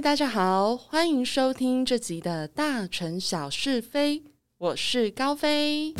大家好，欢迎收听这集的大城小是非，我是高飞。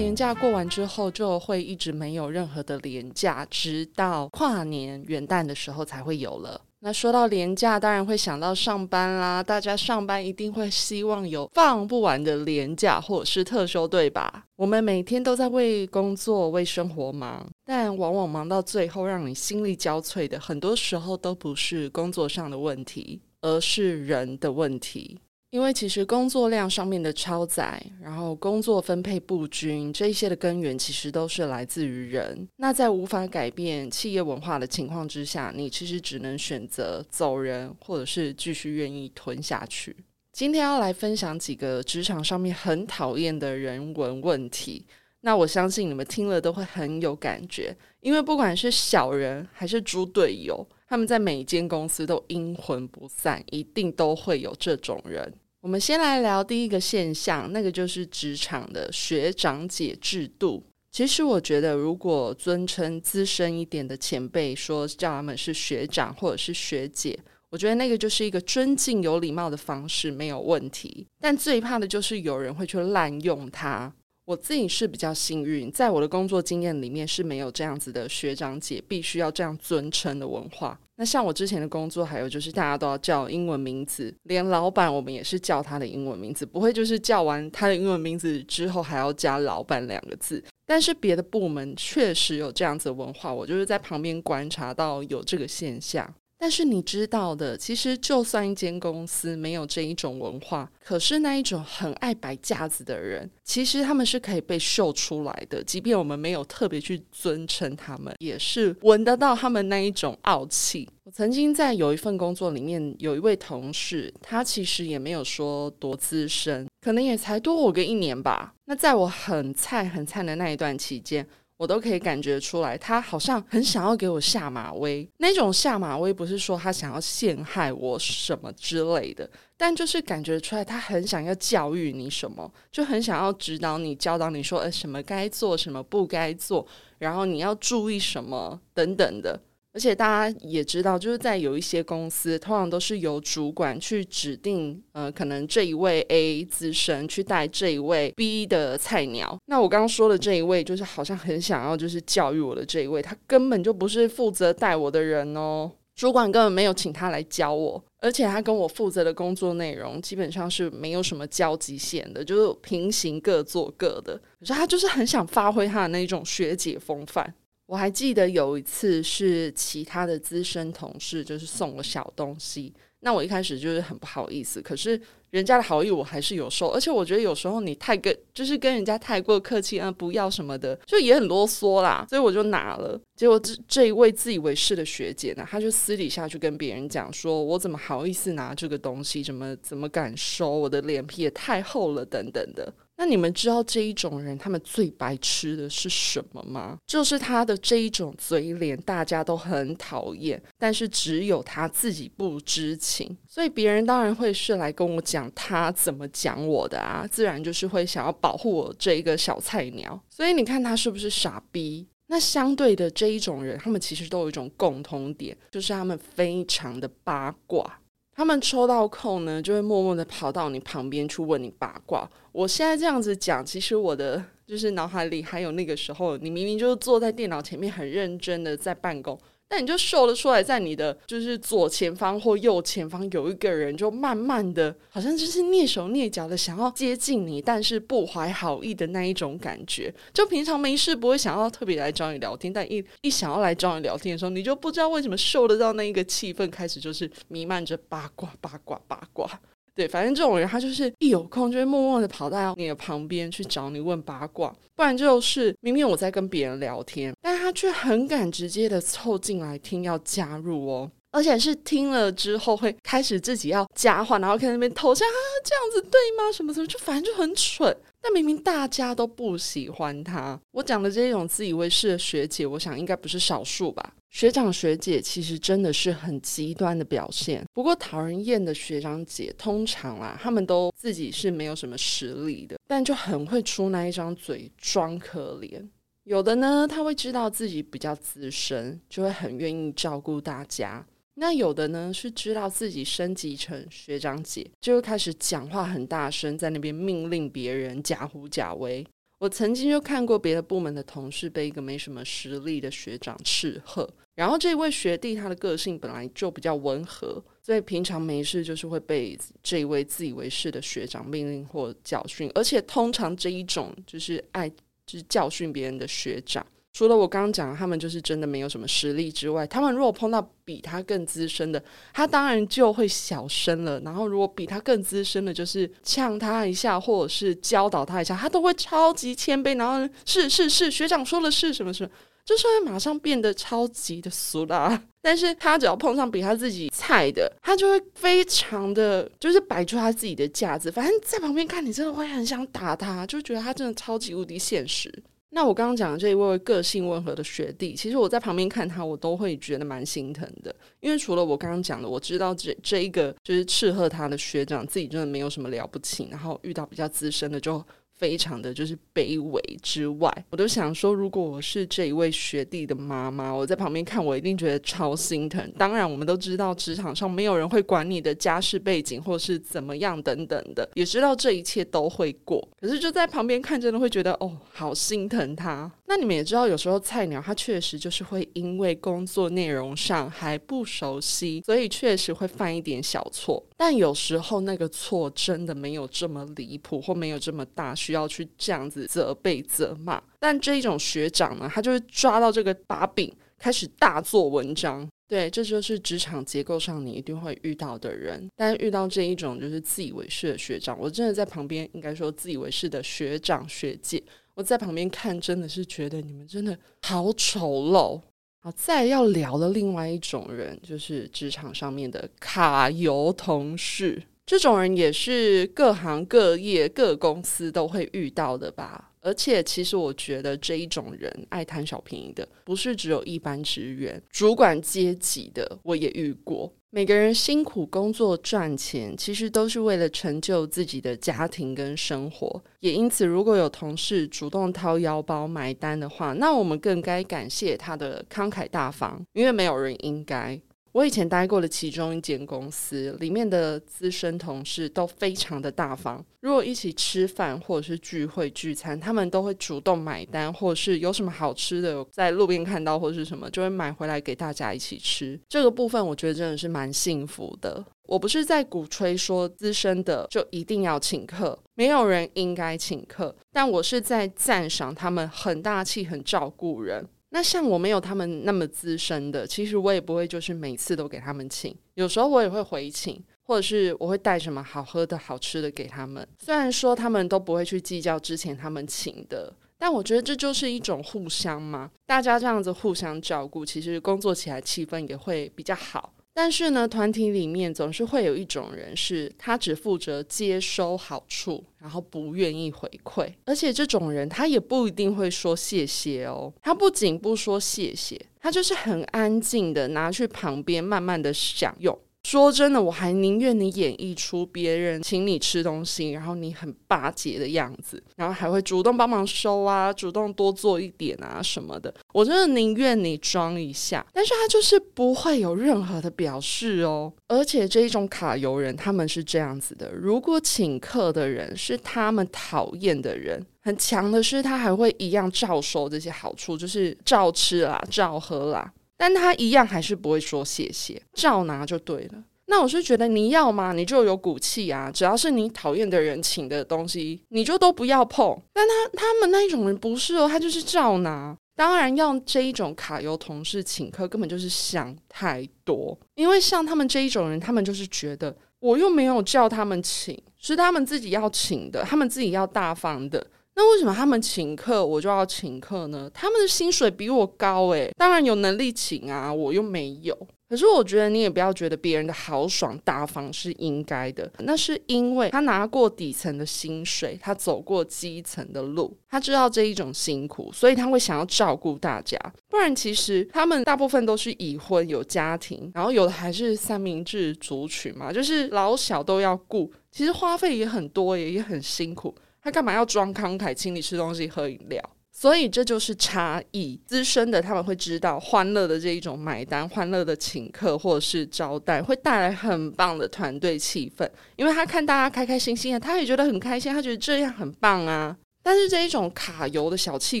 年假过完之后，就会一直没有任何的年假，直到跨年元旦的时候才会有了。那说到廉价，当然会想到上班啦。大家上班一定会希望有放不完的廉价或者是特休，对吧？我们每天都在为工作、为生活忙，但往往忙到最后，让你心力交瘁的，很多时候都不是工作上的问题，而是人的问题。因为其实工作量上面的超载，然后工作分配不均，这一些的根源其实都是来自于人。那在无法改变企业文化的情况之下，你其实只能选择走人，或者是继续愿意吞下去。今天要来分享几个职场上面很讨厌的人文问题。那我相信你们听了都会很有感觉，因为不管是小人还是猪队友。他们在每一间公司都阴魂不散，一定都会有这种人。我们先来聊第一个现象，那个就是职场的学长姐制度。其实我觉得，如果尊称资深一点的前辈，说叫他们是学长或者是学姐，我觉得那个就是一个尊敬、有礼貌的方式，没有问题。但最怕的就是有人会去滥用它。我自己是比较幸运，在我的工作经验里面是没有这样子的学长姐必须要这样尊称的文化。那像我之前的工作，还有就是大家都要叫英文名字，连老板我们也是叫他的英文名字，不会就是叫完他的英文名字之后还要加老板两个字。但是别的部门确实有这样子的文化，我就是在旁边观察到有这个现象。但是你知道的，其实就算一间公司没有这一种文化，可是那一种很爱摆架子的人，其实他们是可以被秀出来的。即便我们没有特别去尊称他们，也是闻得到他们那一种傲气。我曾经在有一份工作里面，有一位同事，他其实也没有说多资深，可能也才多我个一年吧。那在我很菜很菜的那一段期间。我都可以感觉出来，他好像很想要给我下马威。那种下马威不是说他想要陷害我什么之类的，但就是感觉出来他很想要教育你什么，就很想要指导你、教导你说，呃，什么该做，什么不该做，然后你要注意什么等等的。而且大家也知道，就是在有一些公司，通常都是由主管去指定，呃，可能这一位 A 资深去带这一位 B 的菜鸟。那我刚刚说的这一位，就是好像很想要就是教育我的这一位，他根本就不是负责带我的人哦。主管根本没有请他来教我，而且他跟我负责的工作内容基本上是没有什么交集线的，就是平行各做各的。可是他就是很想发挥他的那种学姐风范。我还记得有一次是其他的资深同事，就是送了小东西。那我一开始就是很不好意思，可是人家的好意我还是有收。而且我觉得有时候你太跟，就是跟人家太过客气啊，不要什么的，就也很啰嗦啦。所以我就拿了。结果这这一位自以为是的学姐呢，她就私底下去跟别人讲说：“我怎么好意思拿这个东西？怎么怎么敢收？我的脸皮也太厚了，等等的。”那你们知道这一种人他们最白痴的是什么吗？就是他的这一种嘴脸，大家都很讨厌，但是只有他自己不知情，所以别人当然会是来跟我讲他怎么讲我的啊，自然就是会想要保护我这一个小菜鸟。所以你看他是不是傻逼？那相对的这一种人，他们其实都有一种共通点，就是他们非常的八卦。他们抽到空呢，就会默默的跑到你旁边去问你八卦。我现在这样子讲，其实我的就是脑海里还有那个时候，你明明就是坐在电脑前面很认真的在办公。但你就秀了出来，在你的就是左前方或右前方有一个人，就慢慢的，好像就是蹑手蹑脚的想要接近你，但是不怀好意的那一种感觉。就平常没事不会想要特别来找你聊天，但一一想要来找你聊天的时候，你就不知道为什么受得到那一个气氛，开始就是弥漫着八卦八卦八卦。对，反正这种人他就是一有空就会默默的跑到你的旁边去找你问八卦，不然就是明明我在跟别人聊天，但他却很敢直接的凑进来听要加入哦，而且是听了之后会开始自己要加话，然后看那边头像啊这样子对吗？什么什么就反正就很蠢。但明明大家都不喜欢他，我讲的这种自以为是的学姐，我想应该不是少数吧。学长学姐其实真的是很极端的表现。不过讨人厌的学长姐，通常啦，他们都自己是没有什么实力的，但就很会出那一张嘴装可怜。有的呢，他会知道自己比较资深，就会很愿意照顾大家。那有的呢，是知道自己升级成学长姐，就会开始讲话很大声，在那边命令别人，假虎假威。我曾经就看过别的部门的同事被一个没什么实力的学长斥喝，然后这位学弟他的个性本来就比较温和，所以平常没事就是会被这位自以为是的学长命令或教训，而且通常这一种就是爱就是教训别人的学长。除了我刚刚讲，他们就是真的没有什么实力之外，他们如果碰到比他更资深的，他当然就会小声了。然后如果比他更资深的，就是呛他一下，或者是教导他一下，他都会超级谦卑。然后是是是，学长说的是什么什么，就是会马上变得超级的俗啦。但是他只要碰上比他自己菜的，他就会非常的就是摆出他自己的架子。反正在旁边看你，真的会很想打他，就觉得他真的超级无敌现实。那我刚刚讲的这一位个性温和的学弟，其实我在旁边看他，我都会觉得蛮心疼的。因为除了我刚刚讲的，我知道这这一个就是斥喝他的学长，自己真的没有什么了不起，然后遇到比较资深的就。非常的就是卑微之外，我都想说，如果我是这一位学弟的妈妈，我在旁边看，我一定觉得超心疼。当然，我们都知道职场上没有人会管你的家世背景或是怎么样等等的，也知道这一切都会过。可是就在旁边看，真的会觉得哦，好心疼他。那你们也知道，有时候菜鸟他确实就是会因为工作内容上还不熟悉，所以确实会犯一点小错。但有时候那个错真的没有这么离谱，或没有这么大。需要去这样子责备责骂，但这一种学长呢，他就是抓到这个把柄，开始大做文章。对，这就是职场结构上你一定会遇到的人。但遇到这一种就是自以为是的学长，我真的在旁边，应该说自以为是的学长学姐，我在旁边看，真的是觉得你们真的好丑陋。好，再要聊的另外一种人，就是职场上面的卡油同事。这种人也是各行各业各公司都会遇到的吧？而且，其实我觉得这一种人爱贪小便宜的，不是只有一般职员、主管阶级的，我也遇过。每个人辛苦工作赚钱，其实都是为了成就自己的家庭跟生活。也因此，如果有同事主动掏腰包买单的话，那我们更该感谢他的慷慨大方，因为没有人应该。我以前待过的其中一间公司，里面的资深同事都非常的大方。如果一起吃饭或者是聚会聚餐，他们都会主动买单，或者是有什么好吃的在路边看到或者是什么，就会买回来给大家一起吃。这个部分我觉得真的是蛮幸福的。我不是在鼓吹说资深的就一定要请客，没有人应该请客，但我是在赞赏他们很大气、很照顾人。那像我没有他们那么资深的，其实我也不会就是每次都给他们请，有时候我也会回请，或者是我会带什么好喝的好吃的给他们。虽然说他们都不会去计较之前他们请的，但我觉得这就是一种互相嘛，大家这样子互相照顾，其实工作起来气氛也会比较好。但是呢，团体里面总是会有一种人，是他只负责接收好处，然后不愿意回馈。而且这种人，他也不一定会说谢谢哦。他不仅不说谢谢，他就是很安静的拿去旁边慢慢的享用。说真的，我还宁愿你演绎出别人请你吃东西，然后你很巴结的样子，然后还会主动帮忙收啊，主动多做一点啊什么的。我真的宁愿你装一下，但是他就是不会有任何的表示哦。而且这一种卡油人，他们是这样子的：如果请客的人是他们讨厌的人，很强的是他还会一样照收这些好处，就是照吃啦，照喝啦。但他一样还是不会说谢谢，照拿就对了。那我是觉得你要吗？你就有骨气啊！只要是你讨厌的人请的东西，你就都不要碰。但他他们那一种人不是哦，他就是照拿。当然，要这一种卡油同事请客，根本就是想太多。因为像他们这一种人，他们就是觉得我又没有叫他们请，是他们自己要请的，他们自己要大方的。那为什么他们请客我就要请客呢？他们的薪水比我高诶，当然有能力请啊，我又没有。可是我觉得你也不要觉得别人的豪爽大方是应该的，那是因为他拿过底层的薪水，他走过基层的路，他知道这一种辛苦，所以他会想要照顾大家。不然其实他们大部分都是已婚有家庭，然后有的还是三明治族群嘛，就是老小都要顾，其实花费也很多，也也很辛苦。他干嘛要装慷慨，请你吃东西喝饮料？所以这就是差异。资深的他们会知道，欢乐的这一种买单、欢乐的请客或者是招待，会带来很棒的团队气氛，因为他看大家开开心心的，他也觉得很开心，他觉得这样很棒啊。但是这一种卡油的小气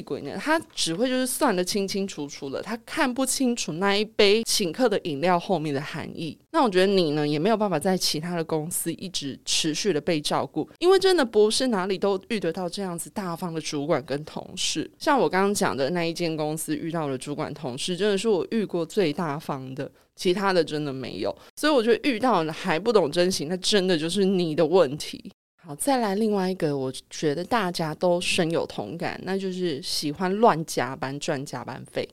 鬼呢，他只会就是算得清清楚楚的，他看不清楚那一杯请客的饮料后面的含义。那我觉得你呢，也没有办法在其他的公司一直持续的被照顾，因为真的不是哪里都遇得到这样子大方的主管跟同事。像我刚刚讲的那一间公司遇到的主管同事，真的是我遇过最大方的，其他的真的没有。所以我觉得遇到还不懂珍惜，那真的就是你的问题。好，再来另外一个，我觉得大家都深有同感，那就是喜欢乱加班赚加班费。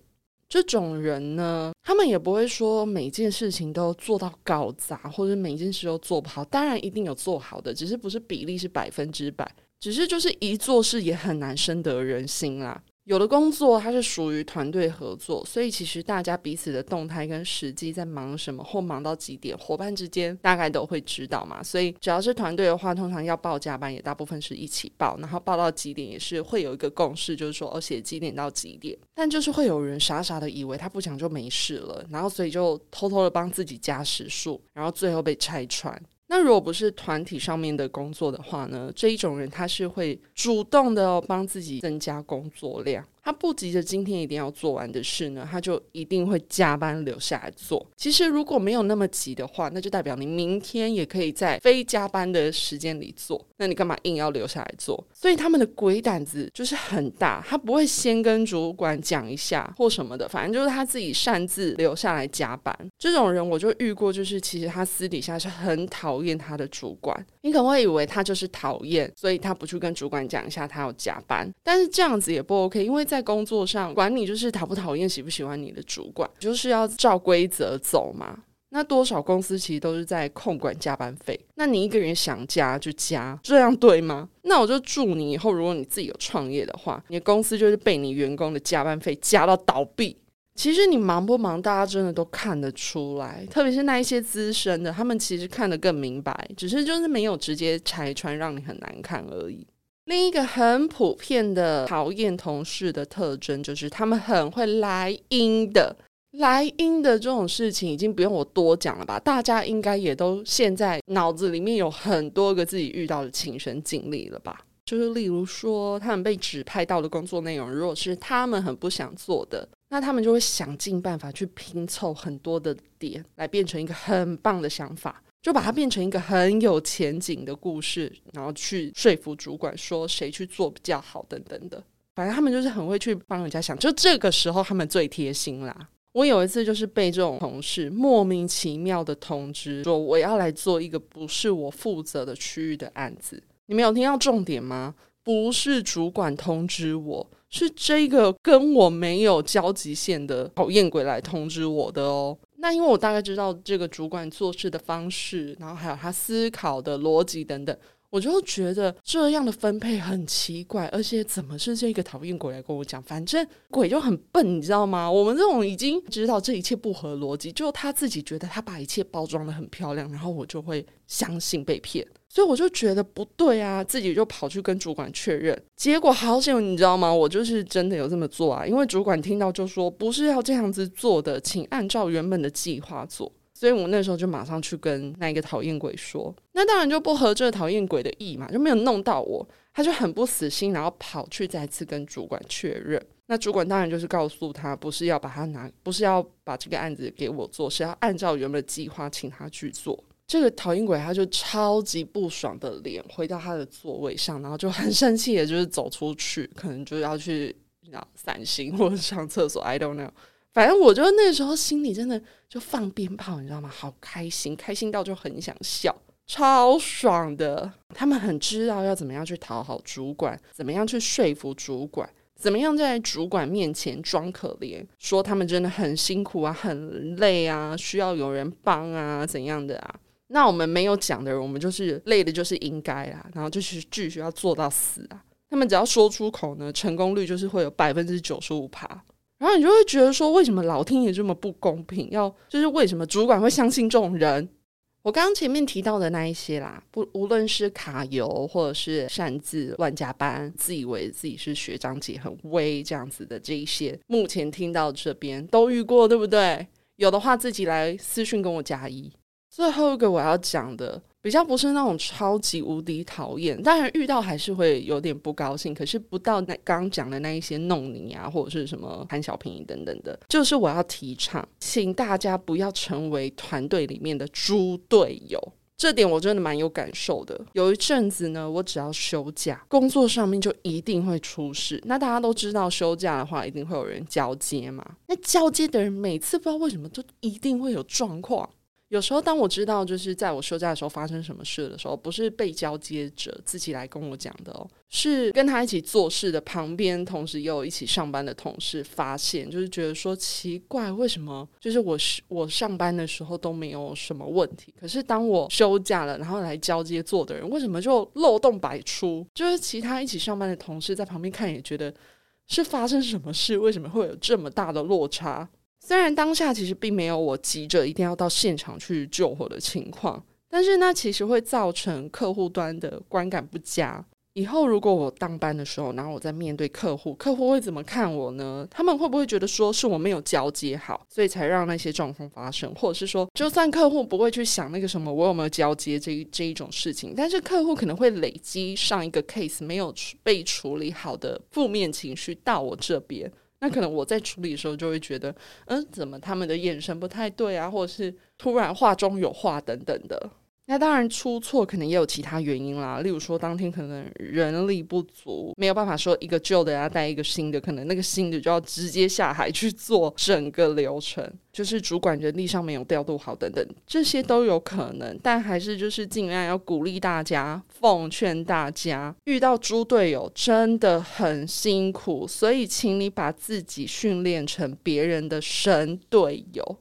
这种人呢，他们也不会说每件事情都做到搞砸，或者每件事都做不好。当然一定有做好的，只是不是比例是百分之百，只是就是一做事也很难深得人心啦。有的工作它是属于团队合作，所以其实大家彼此的动态跟实际在忙什么或忙到几点，伙伴之间大概都会知道嘛。所以只要是团队的话，通常要报加班也大部分是一起报，然后报到几点也是会有一个共识，就是说哦写几点到几点。但就是会有人傻傻的以为他不讲就没事了，然后所以就偷偷的帮自己加时数，然后最后被拆穿。那如果不是团体上面的工作的话呢？这一种人他是会主动的帮自己增加工作量。他不急着今天一定要做完的事呢，他就一定会加班留下来做。其实如果没有那么急的话，那就代表你明天也可以在非加班的时间里做。那你干嘛硬要留下来做？所以他们的鬼胆子就是很大，他不会先跟主管讲一下或什么的，反正就是他自己擅自留下来加班。这种人我就遇过，就是其实他私底下是很讨厌他的主管。你可能会以为他就是讨厌，所以他不去跟主管讲一下他要加班。但是这样子也不 OK，因为在工作上管你就是讨不讨厌、喜不喜欢你的主管，就是要照规则走嘛。那多少公司其实都是在控管加班费，那你一个人想加就加，这样对吗？那我就祝你以后，如果你自己有创业的话，你的公司就是被你员工的加班费加到倒闭。其实你忙不忙，大家真的都看得出来，特别是那一些资深的，他们其实看得更明白，只是就是没有直接拆穿，让你很难看而已。另一个很普遍的讨厌同事的特征，就是他们很会来阴的。来阴的这种事情，已经不用我多讲了吧？大家应该也都现在脑子里面有很多个自己遇到的亲身经历了吧？就是例如说，他们被指派到的工作内容，如果是他们很不想做的，那他们就会想尽办法去拼凑很多的点，来变成一个很棒的想法，就把它变成一个很有前景的故事，然后去说服主管说谁去做比较好等等的。反正他们就是很会去帮人家想，就这个时候他们最贴心啦。我有一次就是被这种同事莫名其妙的通知说我要来做一个不是我负责的区域的案子。你们有听到重点吗？不是主管通知我，是这个跟我没有交集线的讨厌鬼来通知我的哦。那因为我大概知道这个主管做事的方式，然后还有他思考的逻辑等等。我就觉得这样的分配很奇怪，而且怎么是这个讨厌鬼来跟我讲？反正鬼就很笨，你知道吗？我们这种已经知道这一切不合逻辑，就他自己觉得他把一切包装的很漂亮，然后我就会相信被骗，所以我就觉得不对啊，自己就跑去跟主管确认，结果好险，你知道吗？我就是真的有这么做啊，因为主管听到就说不是要这样子做的，请按照原本的计划做。所以我那时候就马上去跟那一个讨厌鬼说，那当然就不合这个讨厌鬼的意嘛，就没有弄到我，他就很不死心，然后跑去再次跟主管确认。那主管当然就是告诉他，不是要把他拿，不是要把这个案子给我做，是要按照原本的计划请他去做。这个讨厌鬼他就超级不爽的脸回到他的座位上，然后就很生气，也就是走出去，可能就要去散心或者上厕所，I don't know。反正我觉得那时候心里真的就放鞭炮，你知道吗？好开心，开心到就很想笑，超爽的。他们很知道要怎么样去讨好主管，怎么样去说服主管，怎么样在主管面前装可怜，说他们真的很辛苦啊，很累啊，需要有人帮啊，怎样的啊？那我们没有讲的人，我们就是累的，就是应该啊，然后就是继续要做到死啊。他们只要说出口呢，成功率就是会有百分之九十五趴。然后你就会觉得说，为什么老天爷这么不公平？要就是为什么主管会相信这种人？我刚刚前面提到的那一些啦，不无论是卡油或者是擅自乱加班，自以为自己是学长姐很威这样子的这一些，目前听到这边都遇过，对不对？有的话自己来私讯跟我加一。最后一个我要讲的，比较不是那种超级无敌讨厌，当然遇到还是会有点不高兴，可是不到那刚刚讲的那一些弄你啊，或者是什么贪小便宜等等的，就是我要提倡，请大家不要成为团队里面的猪队友。这点我真的蛮有感受的。有一阵子呢，我只要休假，工作上面就一定会出事。那大家都知道，休假的话一定会有人交接嘛。那交接的人每次不知道为什么就一定会有状况。有时候，当我知道就是在我休假的时候发生什么事的时候，不是被交接者自己来跟我讲的哦，是跟他一起做事的旁边，同时也有一起上班的同事发现，就是觉得说奇怪，为什么就是我我上班的时候都没有什么问题，可是当我休假了，然后来交接做的人，为什么就漏洞百出？就是其他一起上班的同事在旁边看，也觉得是发生什么事，为什么会有这么大的落差？虽然当下其实并没有我急着一定要到现场去救火的情况，但是那其实会造成客户端的观感不佳。以后如果我当班的时候，然后我在面对客户，客户会怎么看我呢？他们会不会觉得说是我没有交接好，所以才让那些状况发生？或者是说，就算客户不会去想那个什么我有没有交接这一这一种事情，但是客户可能会累积上一个 case 没有被处理好的负面情绪到我这边。那可能我在处理的时候就会觉得，嗯，怎么他们的眼神不太对啊，或者是突然话中有话等等的。那当然出错可能也有其他原因啦，例如说当天可能人力不足，没有办法说一个旧的要带一个新的，可能那个新的就要直接下海去做整个流程，就是主管人力上没有调度好等等，这些都有可能。但还是就是尽量要鼓励大家，奉劝大家，遇到猪队友真的很辛苦，所以请你把自己训练成别人的神队友。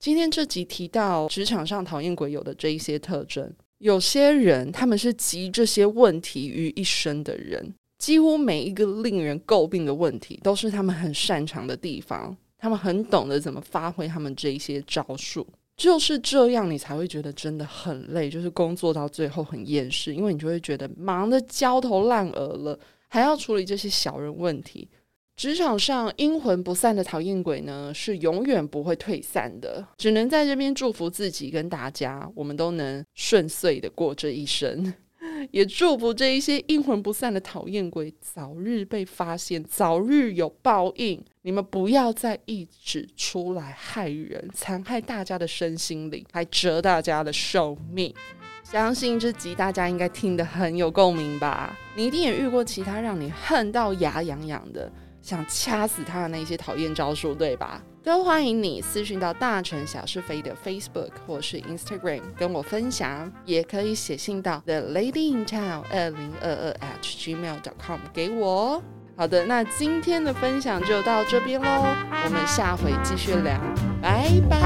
今天这集提到职场上讨厌鬼友的这一些特征，有些人他们是集这些问题于一身的人，几乎每一个令人诟病的问题都是他们很擅长的地方，他们很懂得怎么发挥他们这一些招数，就是这样，你才会觉得真的很累，就是工作到最后很厌世，因为你就会觉得忙得焦头烂额了，还要处理这些小人问题。职场上阴魂不散的讨厌鬼呢，是永远不会退散的。只能在这边祝福自己跟大家，我们都能顺遂的过这一生，也祝福这一些阴魂不散的讨厌鬼早日被发现，早日有报应。你们不要再一直出来害人，残害大家的身心灵，还折大家的寿命。相信这集大家应该听得很有共鸣吧？你一定也遇过其他让你恨到牙痒痒的。想掐死他的那些讨厌招数，对吧？都欢迎你私讯到大城小是非的 Facebook 或是 Instagram 跟我分享，也可以写信到 The Lady in Town 二零二二 at gmail.com 给我。好的，那今天的分享就到这边喽，我们下回继续聊，拜拜。